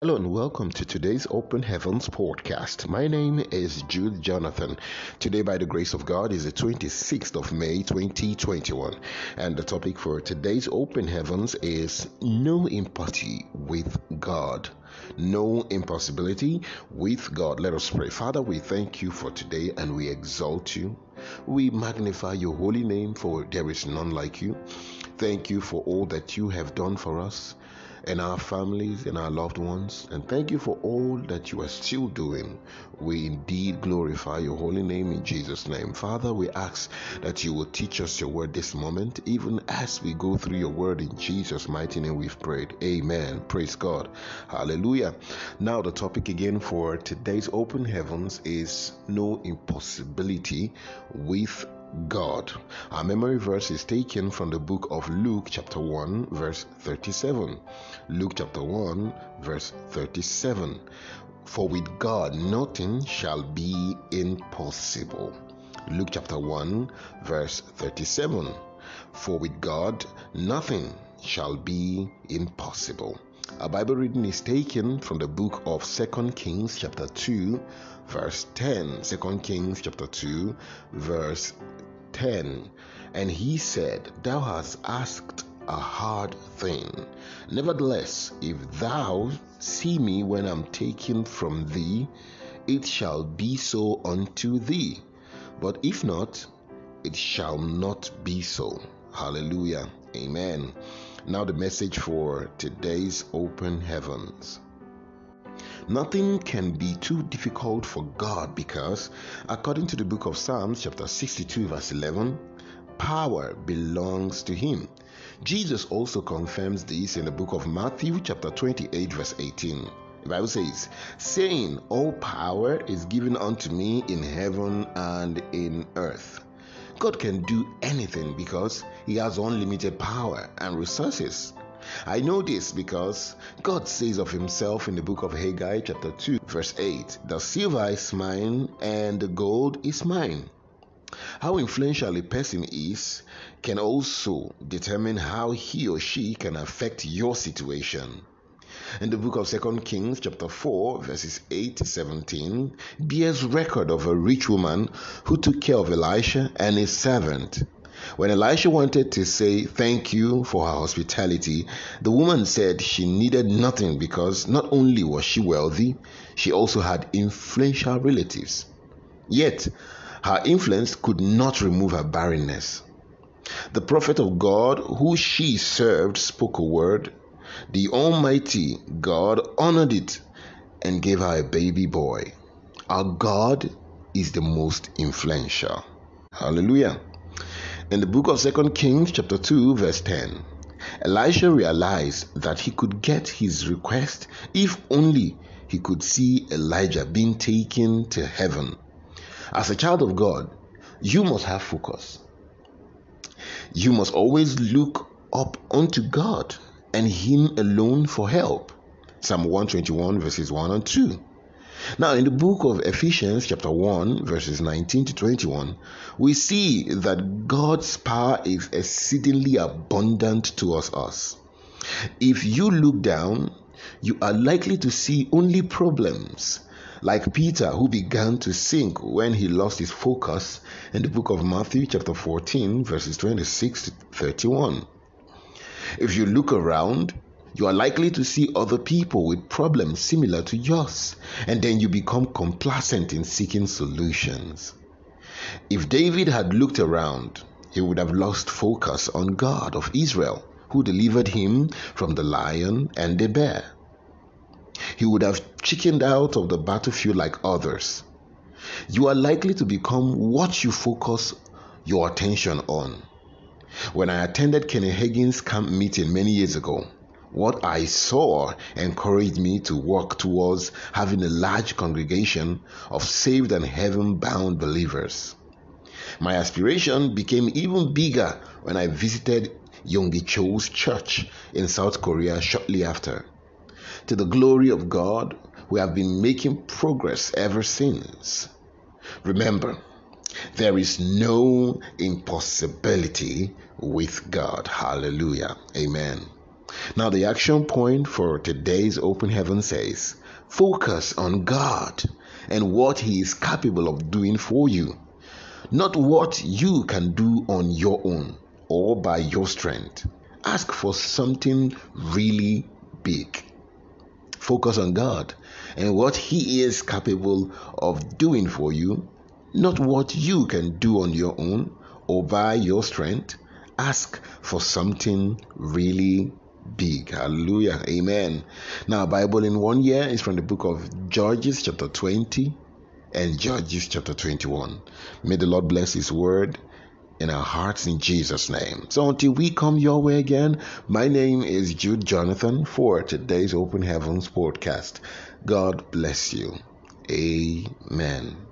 Hello and welcome to today's Open Heavens podcast. My name is Jude Jonathan. Today, by the grace of God, is the 26th of May 2021, and the topic for today's Open Heavens is No Impossibility with God. No impossibility with God. Let us pray. Father, we thank you for today and we exalt you. We magnify your holy name, for there is none like you. Thank you for all that you have done for us and our families and our loved ones. And thank you for all that you are still doing. We indeed glorify your holy name in Jesus' name. Father, we ask that you will teach us your word this moment, even as we go through your word in Jesus' mighty name we've prayed. Amen. Praise God. Hallelujah. Now, the topic again for today's open heavens is no impossibility with God. Our memory verse is taken from the book of Luke, chapter 1, verse 37. Luke, chapter 1, verse 37. For with God nothing shall be impossible. Luke, chapter 1, verse 37. For with God nothing shall be impossible. Our Bible reading is taken from the book of Second Kings, chapter 2, verse 10. 2 Kings, chapter 2, verse 10 And he said, Thou hast asked a hard thing. Nevertheless, if thou see me when I'm taken from thee, it shall be so unto thee. But if not, it shall not be so. Hallelujah. Amen. Now, the message for today's open heavens. Nothing can be too difficult for God because, according to the book of Psalms, chapter 62, verse 11, power belongs to Him. Jesus also confirms this in the book of Matthew, chapter 28, verse 18. The Bible says, saying, All power is given unto me in heaven and in earth. God can do anything because He has unlimited power and resources. I know this because God says of himself in the book of Haggai, chapter 2, verse 8 The silver is mine and the gold is mine. How influential a person is can also determine how he or she can affect your situation. In the book of Second Kings, chapter 4, verses 8 to 17, bears record of a rich woman who took care of Elisha and his servant. When Elisha wanted to say thank you for her hospitality, the woman said she needed nothing because not only was she wealthy, she also had influential relatives. Yet, her influence could not remove her barrenness. The prophet of God who she served spoke a word. The Almighty God honored it and gave her a baby boy. Our God is the most influential. Hallelujah. In the book of Second Kings, chapter 2, verse 10, Elisha realized that he could get his request if only he could see Elijah being taken to heaven. As a child of God, you must have focus. You must always look up unto God and Him alone for help. Psalm 121, verses 1 and 2. Now, in the book of Ephesians, chapter 1, verses 19 to 21, we see that God's power is exceedingly abundant towards us. If you look down, you are likely to see only problems, like Peter, who began to sink when he lost his focus in the book of Matthew, chapter 14, verses 26 to 31. If you look around, you are likely to see other people with problems similar to yours, and then you become complacent in seeking solutions. If David had looked around, he would have lost focus on God of Israel, who delivered him from the lion and the bear. He would have chickened out of the battlefield like others. You are likely to become what you focus your attention on. When I attended Kenny Hagin's camp meeting many years ago, what I saw encouraged me to work towards having a large congregation of saved and heaven bound believers. My aspiration became even bigger when I visited Yonggi Cho's church in South Korea shortly after. To the glory of God, we have been making progress ever since. Remember, there is no impossibility with God. Hallelujah. Amen. Now, the action point for today's open heaven says focus on God and what He is capable of doing for you, not what you can do on your own or by your strength. Ask for something really big. Focus on God and what He is capable of doing for you, not what you can do on your own or by your strength. Ask for something really big. Hallelujah. Amen. Now, Bible in one year is from the book of Judges, chapter 20, and Judges, chapter 21. May the Lord bless His word in our hearts in Jesus' name. So until we come your way again, my name is Jude Jonathan for today's Open Heavens podcast. God bless you. Amen.